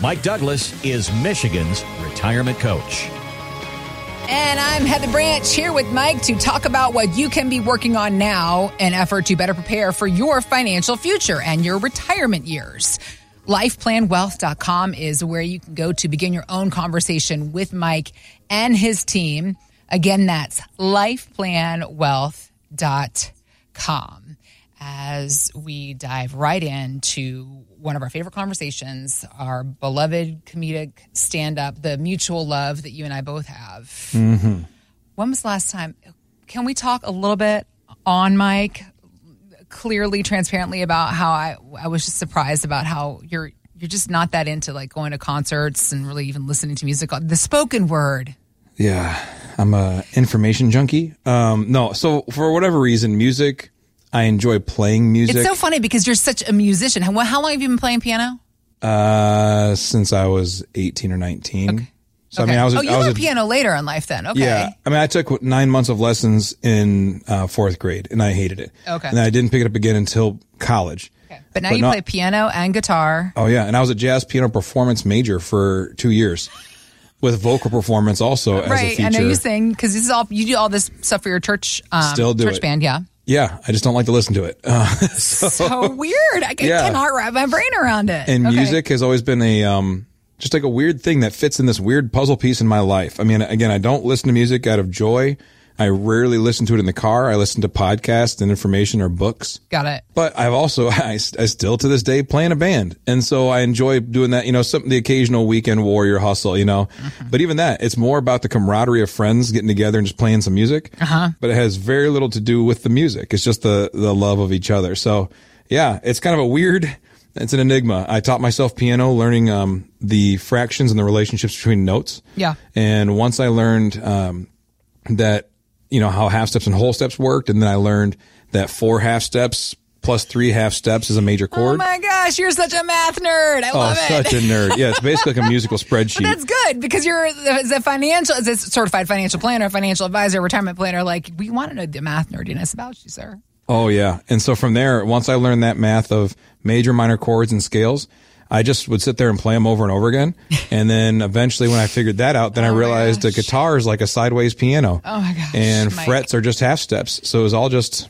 Mike Douglas is Michigan's retirement coach. And I'm Heather Branch here with Mike to talk about what you can be working on now in effort to better prepare for your financial future and your retirement years. LifePlanWealth.com is where you can go to begin your own conversation with Mike and his team. Again, that's LifePlanWealth.com. As we dive right into one of our favorite conversations, our beloved comedic stand up, the mutual love that you and I both have. Mm-hmm. When was the last time? Can we talk a little bit on Mike, clearly, transparently about how I I was just surprised about how you're you're just not that into like going to concerts and really even listening to music. The spoken word. Yeah, I'm a information junkie. Um, no, so for whatever reason, music. I enjoy playing music. It's so funny because you're such a musician. How, how long have you been playing piano? Uh, since I was 18 or 19. Okay. So Okay. I mean, I was. oh, you I was learned a- piano later in life then. Okay. Yeah, I mean, I took nine months of lessons in uh, fourth grade, and I hated it. Okay. And I didn't pick it up again until college. Okay. But now But you not- play piano and guitar. Oh yeah, and I was a jazz piano performance major for two years, with vocal performance also as a right. feature. I know you sing because this is all you do all this stuff for your church. Um, Still do church it. band. Yeah. Yeah, I just don't like to listen to it. Uh, So weird. I Yeah. cannot wrap my brain around it. and Okay. music has always been a um just like a weird thing that fits in this weird puzzle piece in my life. I mean, again, I don't listen to music out of joy. I rarely listen to it in the car. I listen to podcasts and information or books. Got it. But I've also, I, I still to this day play in a band. And so I enjoy doing that, you know, some, the occasional weekend warrior hustle, you know, but even that, it's more about the camaraderie of friends getting together and just playing some music. Uh-huh. But it has very little to do with the music. It's just the, the love of each other. So yeah, it's kind of a weird, it's an enigma. I taught myself piano, learning, um, the fractions and the relationships between notes. Yeah. And once I learned, um, that you know how half steps and whole steps worked and then i learned that four half steps plus three half steps is a major oh chord. Oh my gosh, you're such a math nerd. I Oh, love it. such a nerd yeah it's basically like a musical spreadsheet That's good because you're as a financial, as a certified financial planner, financial advisor, retirement planner. Like we want to know the math nerdiness about you, sir. oh yeah and so from there once i learned that math of major minor chords and scales I just would sit there and play them over and over again. And then eventually when I figured that out, then I Oh my realized a gosh. guitar is like a sideways piano. Oh my gosh, And Mike. frets are just half steps. So it was all just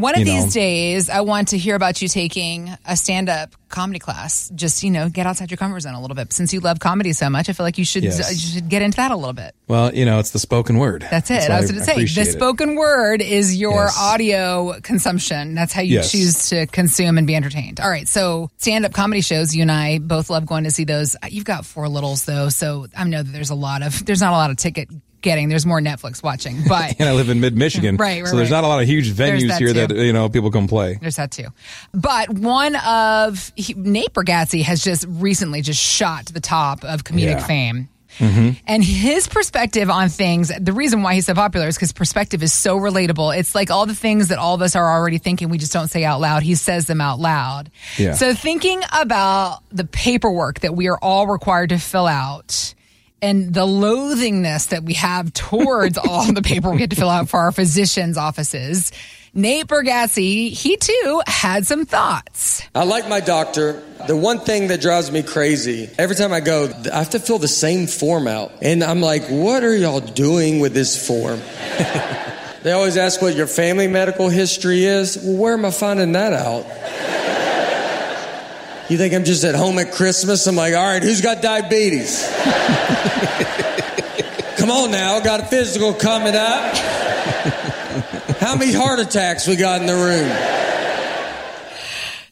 One of You these know. days, I want to hear about you taking a stand-up comedy class. Just you know, get outside your comfort zone a little bit. Since you love comedy so much, I feel like you should Yes. you should get into that a little bit. well, you know, it's the spoken word. That's it. So I was going to say the it. spoken word is your Yes. audio consumption. That's how you Yes. choose to consume and be entertained. All right. So stand up comedy shows, you and I both love going to see those. You've got four littles though, so I know that there's a lot of there's not a lot of ticket getting. There's more Netflix watching, but and I live in mid Michigan. Right, right, So there's right. not a lot of huge venues that here too. that, you know, people can play. There's that too. But one of he, Nate Bargatze has just recently just shot to the top of comedic Yeah. fame. Mm-hmm. And his perspective on things, the reason why he's so popular is because perspective is so relatable. It's like all the things that all of us are already thinking, we just don't say out loud. He says them out loud. Yeah. So thinking about the paperwork that we are all required to fill out and the loathingness that we have towards all the paper we have to fill out for our physicians' offices, Nate Bargatze, he too had some thoughts. I like my doctor. The one thing that drives me crazy, every time I go, I have to fill the same form out. And I'm like, what are y'all doing with this form? they always ask what your family medical history is. Well, where am I finding that out? You think I'm just at home at Christmas? I'm like, all right, who's got diabetes? Come on now, got a physical coming up. How many heart attacks we got in the room?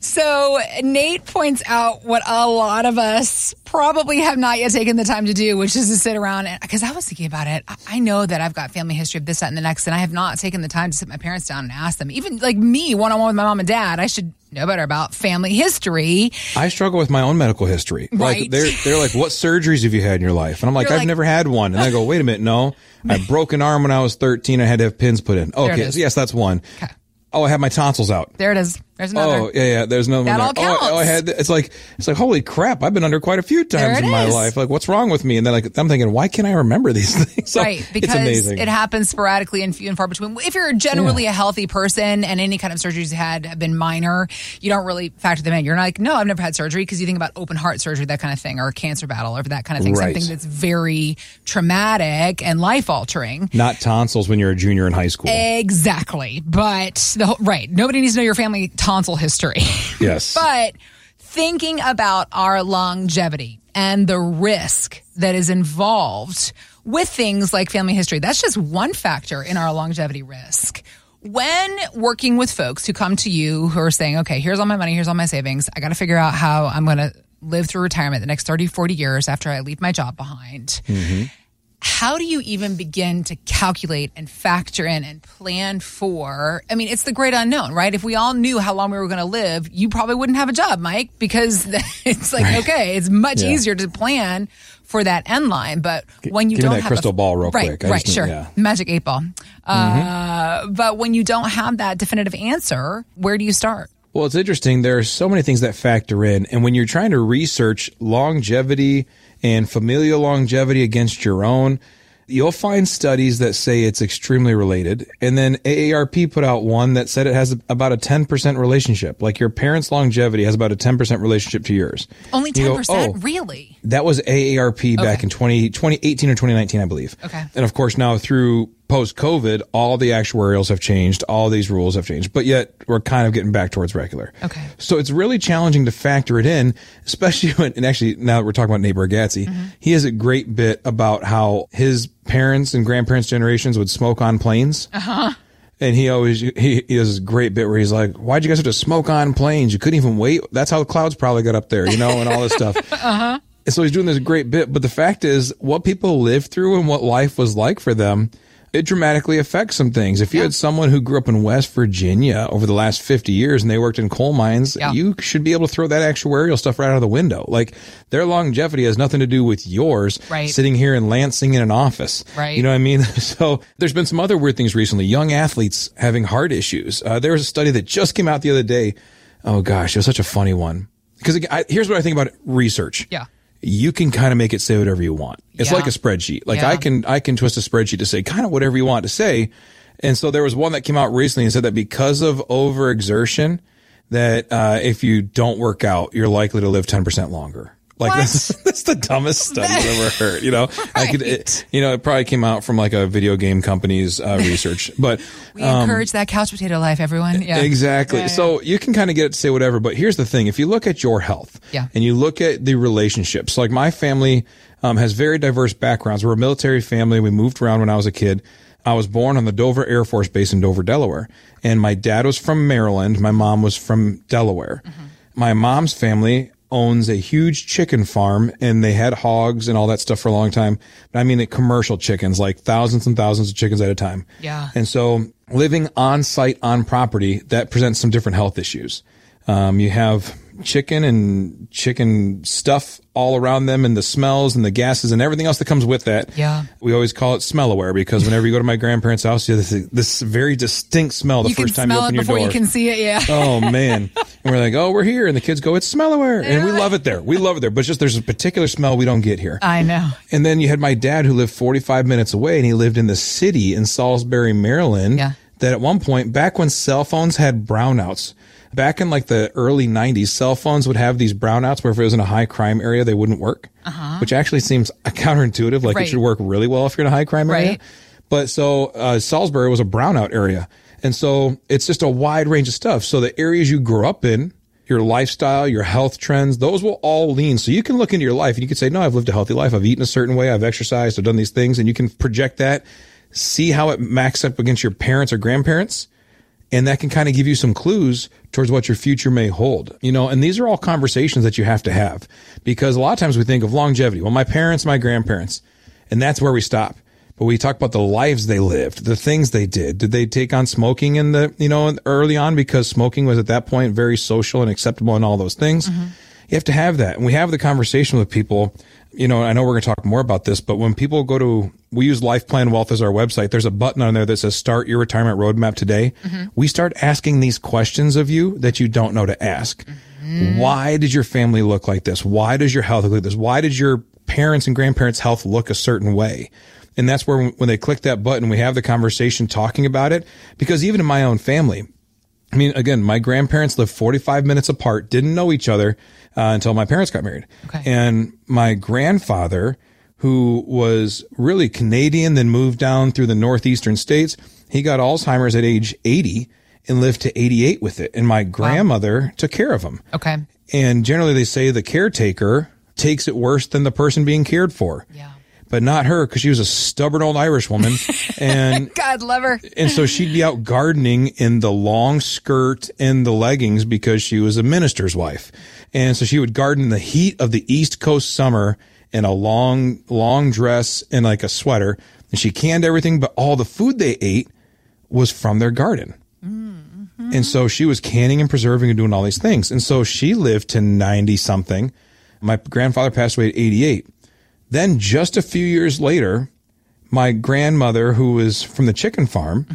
So Nate points out what a lot of us probably have not yet taken the time to do, which is to sit around and because I was thinking about it. I- know that I've got family history of this, that, and the next, and I have not taken the time to sit my parents down and ask them. Even like me, one on one with my mom and dad, I should know better about family history. I struggle with my own medical history. Right. Like they're they're like, what surgeries have you had in your life? And I'm like, You're I've like- never had one. And I go, wait a minute, no, I broke an arm when I was 13. I had to have pins put in. Okay, yes, that's one. Okay. Oh, I had my tonsils out. There it is. There's another. Oh yeah, yeah. There's another That one. all there. Oh, oh, I counts. had. It's like it's like holy crap! I've been under quite a few times in my is. life. Like, what's wrong with me? And then like I'm thinking, why can't I remember these things? So, right, because it happens sporadically and few and far between. If you're generally a healthy person and any kind of surgeries you had have been minor, you don't really factor them in. You're not like, no, I've never had surgery because you think about open heart surgery, that kind of thing, or a cancer battle, or that kind of thing. Right. Something that's very traumatic and life altering. Not tonsils when you're a junior in high school. Exactly, but the whole, right, nobody needs to know your family tonsil history. yes. But thinking about our longevity and the risk that is involved with things like family history, that's just one factor in our longevity risk. When working with folks who come to you who are saying, okay, here's all my money, here's all my savings, I got to figure out how I'm going to live through retirement the next 30, 40 years after I leave my job behind mm-hmm. How do you even begin to calculate and factor in and plan for i mean it's the great unknown right if we all knew how long we were going to live you probably wouldn't have a job mike because it's like okay it's much Yeah. easier to plan for that end line but when you give don't that have crystal a, ball real right, quick. I right just sure yeah. magic eight ball uh, but when you don't have that definitive answer where do you start Well, it's interesting. There are so many things that factor in. And when you're trying to research longevity and familial longevity against your own, you'll find studies that say it's extremely related. And then AARP put out one that said it has about a 10% relationship. Like your parents' longevity has about a 10% relationship to yours. only 10% go, oh, really that was AARP back in 20, 2018 or 2019, I believe. Okay. And of course, now through post COVID, all the actuarials have changed, all these rules have changed, but yet we're kind of getting back towards regular. Okay. So it's really challenging to factor it in, especially when, and actually now that we're talking about Nate Bargatze, Mm-hmm. he has a great bit about how his parents and grandparents' generations would smoke on planes. Uh-huh. And he always, he, he has this great bit where he's like, why'd you guys have to smoke on planes? You couldn't even wait. That's how the clouds probably got up there, you know, and all this stuff. Uh huh. And so he's doing this great bit, but the fact is, what people lived through and what life was like for them, it dramatically affects some things. If you had someone who grew up in West Virginia over the last 50 years and they worked in coal mines, Yeah. you should be able to throw that actuarial stuff right out of the window. Like their longevity has nothing to do with yours Right. sitting here in Lansing in an office. Right. You know what I mean? So there's been some other weird things recently. Young athletes having heart issues. Uh, there was a study that just came out the other day. Oh gosh, it was such a funny one. Because here's what I think about research yeah you can kind of make it say whatever you want. It's Yeah. like a spreadsheet. Like Yeah. I can I can twist a spreadsheet to say kind of whatever you want to say. And so there was one that came out recently and said that because of overexertion, that uh, if you don't work out, you're likely to live ten percent longer. Like that's, that's the dumbest study I've ever heard. You know, I could, it, you know, it probably came out from like a video game company's uh, research, but we encourage that couch potato life everyone yeah Exactly. Yeah, yeah. So you can kind of get it to say whatever, but here's the thing. If you look at your health Yeah. and you look at the relationships, like my family um, has very diverse backgrounds. We're a military family. We moved around when I was a kid. I was born on the Dover Air Force Base in Dover, Delaware. And my dad was from Maryland. My mom was from Delaware. My mom's family owns a huge chicken farm and they had hogs and all that stuff for a long time. But I mean, the commercial chickens, like thousands and thousands of chickens at a time. Yeah. And so living on site on property, that presents some different health issues. Um, you have chicken and chicken stuff all around them and the smells and the gases and everything else that comes with that. Yeah. We always call it smell aware because whenever you go to my grandparents' house, you have this, this very distinct smell the you first time you open it your before door. you can see it yeah Oh man. And we're like, oh, we're here. And the kids go, it's smell aware. And we love it there. We love it there. But just there's a particular smell we don't get here. i know And then you had my dad who lived 45 minutes away and he lived in the city in Salisbury, Maryland. Yeah. That at one point, back when cell phones had brownouts, back in like the early 90s, cell phones would have these brownouts where if it was in a high crime area, they wouldn't work. Which actually seems counterintuitive. Like Uh-huh. Right. it should work really well if you're in a high crime area. Right. But so uh, Salisbury was a brownout area. And so it's just a wide range of stuff. So the areas you grew up in, your lifestyle, your health trends, those will all lean. So you can look into your life and you can say, no, I've lived a healthy life. I've eaten a certain way. I've exercised. I've done these things. And you can project that, see how it macks up against your parents or grandparents. And that can kind of give you some clues towards what your future may hold. You know, and these are all conversations that you have to have because a lot of times we think of longevity. Well, my parents, my grandparents, and that's where we stop. But we talk about the lives they lived, the things they did. Did they take on smoking in the, you know, early on because smoking was at that point very social and acceptable and all those things? Mm-hmm. You have to have that. And we have the conversation with people. You know, I know we're going to talk more about this, but when people go to, we use Life Plan Wealth as our website. There's a button on there that says start your retirement roadmap today. Mm-hmm. We start asking these questions of you that you don't know to ask. Mm-hmm. Why did your family look like this? Why does your health look like this? Why did your parents and grandparents' health look a certain way? And that's where when they click that button, we have the conversation talking about it. Because even in my own family, I mean, again, my grandparents lived 45 minutes apart, didn't know each other uh, until my parents got married. Okay. And my grandfather, who was really Canadian, then moved down through the northeastern states, he got Alzheimer's at age 80 and lived to 88 with it. And my grandmother took care of him. Okay. And generally, they say the caretaker takes it worse than the person being cared for. Yeah. But not her, because she was a stubborn old Irish woman. and God love her. and so she'd be out gardening in the long skirt and the leggings because she was a minister's wife. And so she would garden in the heat of the East Coast summer in a long, long dress and like a sweater. And she canned everything, but all the food they ate was from their garden. Mm-hmm. And so she was canning and preserving and doing all these things. And so she lived to 90 something. My grandfather passed away at 88. Then just a few years later, my grandmother, who was from the chicken farm,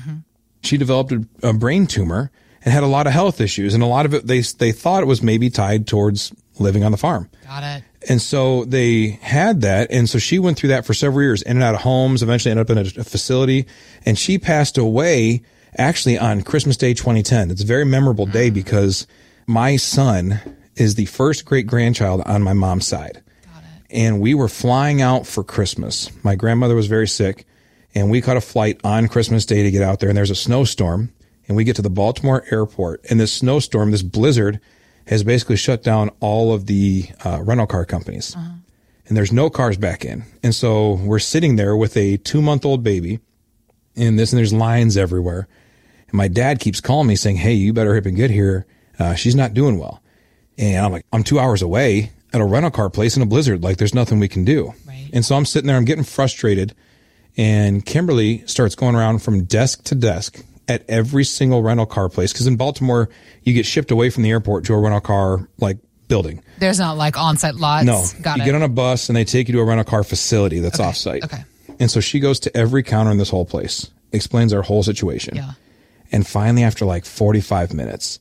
she developed a, a brain tumor and had a lot of health issues. And a lot of it, they, they thought it was maybe tied towards living on the farm. Got it. And so they had that. And so she went through that for several years, in and out of homes, eventually ended up in a, a facility. And she passed away actually on Christmas Day 2010. It's a very memorable day mm. because my son is the first great grandchild on my mom's side. And we were flying out for Christmas. My grandmother was very sick and we caught a flight on Christmas Day to get out there and there's a snowstorm and we get to the Baltimore airport and this snowstorm, this blizzard has basically shut down all of the uh, rental car companies and there's no cars back in. And so we're sitting there with a two month old baby and this, and there's lines everywhere. And my dad keeps calling me saying, Hey, you better hip and get here. Uh, she's not doing well. And I'm like, I'm two hours away at a rental car place in a blizzard. Like there's nothing we can do. Right. And so I'm sitting there, I'm getting frustrated. And Kimberly starts going around from desk to desk at every single rental car place. Cause in Baltimore, you get shipped away from the airport to a rental car like building. There's not like on-site lots. No, Got you it. get on a bus and they take you to a rental car facility that's Okay, offsite. okay. And so she goes to every counter in this whole place, explains our whole situation. Yeah. And finally, after like 45 minutes,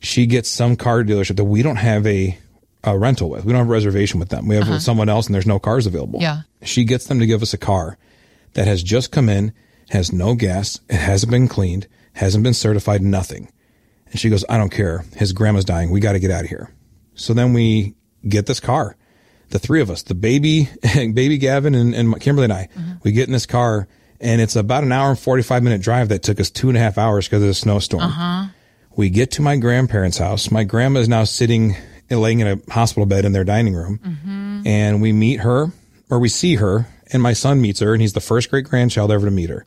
she gets some car dealership that we don't have a, a rental with. We don't have a reservation with them. We have with someone else and there's no cars available. Uh-huh. Yeah. She gets them to give us a car that has just come in, has no gas, it hasn't been cleaned, hasn't been certified, nothing. And she goes, I don't care. His grandma's dying. We got to get out of here. So then we get this car. The three of us, the baby, baby Gavin and, and Kimberly and I, we get in this car and it's about an hour and 45 minute drive that took us two and a half hours because of the snowstorm. We get to my grandparents' house. My grandma is now sitting, laying in a hospital bed in their dining room. And we meet her or we see her and my son meets her and he's the first great grandchild ever to meet her.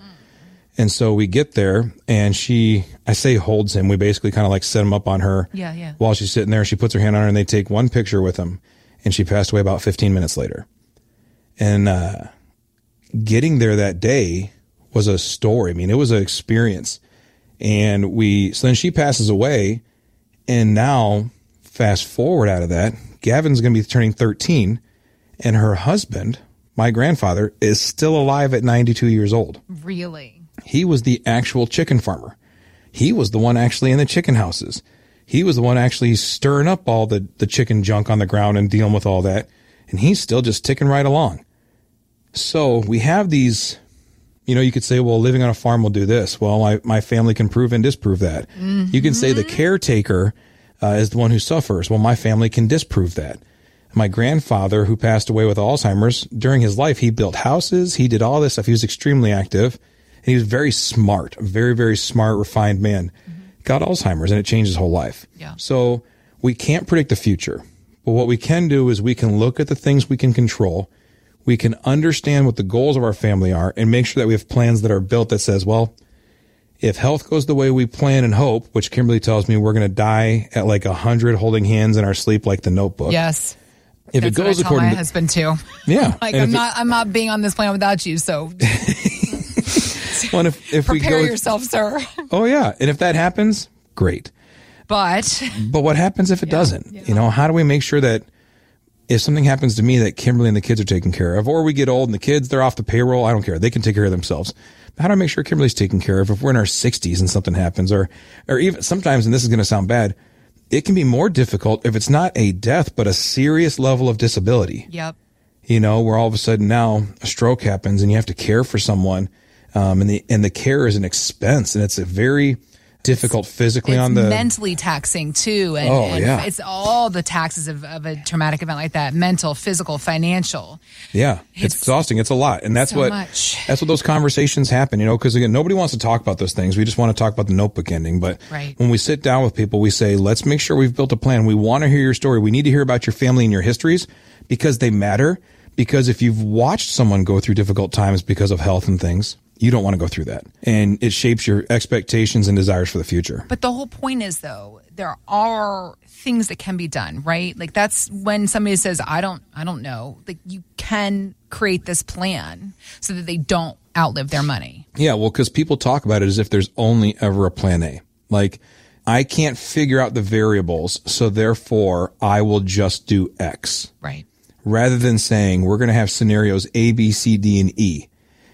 And so we get there and she, I say holds him. We basically kind of like set him up on her. Yeah, yeah. While she's sitting there, she puts her hand on her and they take one picture with him and she passed away about 15 minutes later. And, uh, getting there that day was a story. I mean, it was an experience. And we, so then she passes away. And now, fast forward out of that, Gavin's going to be turning 13. And her husband, my grandfather, is still alive at 92 years old. Really? He was the actual chicken farmer. He was the one actually in the chicken houses. He was the one actually stirring up all the, the chicken junk on the ground and dealing with all that. And he's still just ticking right along. So we have these, you know, you could say, well, living on a farm will do this. Well, my, my family can prove and disprove that. You can say the mm-hmm. caretaker uh, is the one who suffers. Well, my family can disprove that. My grandfather, who passed away with Alzheimer's during his life, he built houses. He did all this stuff. He was extremely active and he was very smart, a very, very smart, refined man. Got Alzheimer's and it changed his whole life. Yeah. So we can't predict the future, but what we can do is we can look at the things we can control. We can understand what the goals of our family are and make sure that we have plans that are built that says, well, if health goes the way we plan and hope, which Kimberly tells me we're going to die at like a hundred holding hands in our sleep, like the notebook. Yes. If That's it goes what I tell according my to, husband too. yeah. Like I'm if it- not, I'm not being on this plan without you. So well, if, if prepare go, yourself, sir. Oh yeah, and if that happens, great. But But what happens if it doesn't? You know, how do we make sure that if something happens to me that Kimberly and the kids are taken care of, or we get old and the kids, they're off the payroll, I don't care. They can take care of themselves. How do I make sure Kimberly's taken care of if we're in our sixties and something happens or, or even sometimes, and this is going to sound bad, it can be more difficult if it's not a death, but a serious level of disability. yep. You know, where all of a sudden now a stroke happens and you have to care for someone. Um, and the, and the care is an expense and it's a very difficult physically It's on the, mentally taxing too. And, Oh, and yeah. it's all the taxes of, of a traumatic event like that mental, physical, financial. Yeah, it's, It's exhausting. It's a lot, and that's so what much. that's what those conversations happen. You know, because again, nobody wants to talk about those things. We just want to talk about the notebook ending. But Right. when we sit down with people, we say, let's make sure we've built a plan. We want to hear your story. We need to hear about your family and your histories because they matter. Because if you've watched someone go through difficult times because of health and things, you don't want to go through that, and it shapes your expectations and desires for the future. But the whole point is, though, there are things that can be done, right? Like that's when somebody says, "I don't, I don't know." Like you can create this plan so that they don't outlive their money. Yeah, well, because people talk about it as if there's only ever a plan A. Like, I can't figure out the variables, so therefore I will just do X. Right. Rather than saying we're going to have scenarios A, B, C, D, and E.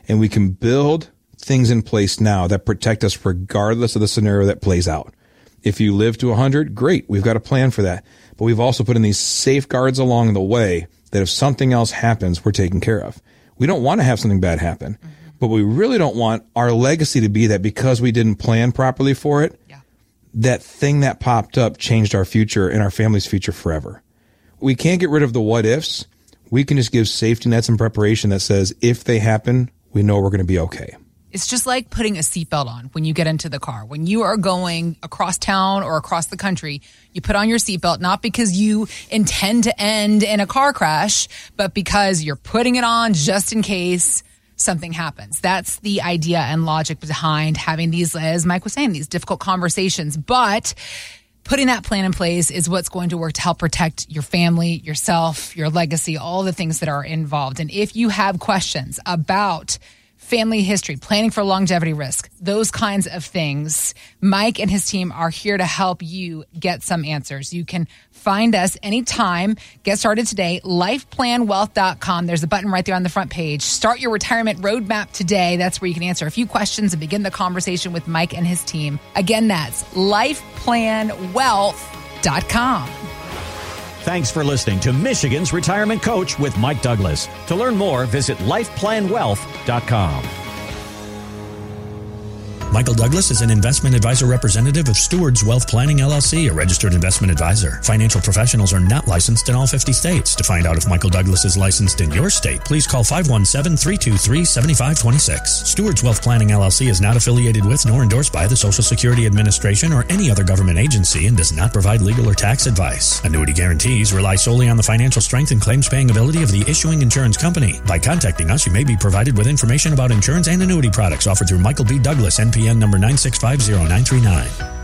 And we can build things in place now that protect us regardless of the scenario that plays out. If you live to 100, great. We've got a plan for that. But we've also put in these safeguards along the way that if something else happens, we're taken care of. We don't want to have something bad happen, mm-hmm. but we really don't want our legacy to be that because we didn't plan properly for it, Yeah. that thing that popped up changed our future and our family's future forever. We can't get rid of the what ifs. We can just give safety nets and preparation that says if they happen, we know we're going to be okay. It's just like putting a seatbelt on when you get into the car. When you are going across town or across the country, you put on your seatbelt not because you intend to end in a car crash, but because you're putting it on just in case something happens. That's the idea and logic behind having these, as Mike was saying, these difficult conversations. But putting that plan in place is what's going to work to help protect your family, yourself, your legacy, all the things that are involved. And if you have questions about family history, planning for longevity risk, those kinds of things, Mike and his team are here to help you get some answers. You can find us anytime. Get started today, lifeplanwealth.com. There's a button right there on the front page. Start your retirement roadmap today. That's where you can answer a few questions and begin the conversation with Mike and his team. Again, that's lifeplanwealth.com. Thanks for listening to Michigan's Retirement Coach with Mike Douglas. To learn more, visit lifeplanwealth.com. Michael Douglas is an investment advisor representative of Stewards Wealth Planning LLC, a registered investment advisor. Financial professionals are not licensed in all 50 states. To find out if Michael Douglas is licensed in your state, please call 517-323-7526. Stewards Wealth Planning LLC is not affiliated with nor endorsed by the Social Security Administration or any other government agency and does not provide legal or tax advice. Annuity guarantees rely solely on the financial strength and claims paying ability of the issuing insurance company. By contacting us, you may be provided with information about insurance and annuity products offered through Michael B. Douglas, NPN number 9650939.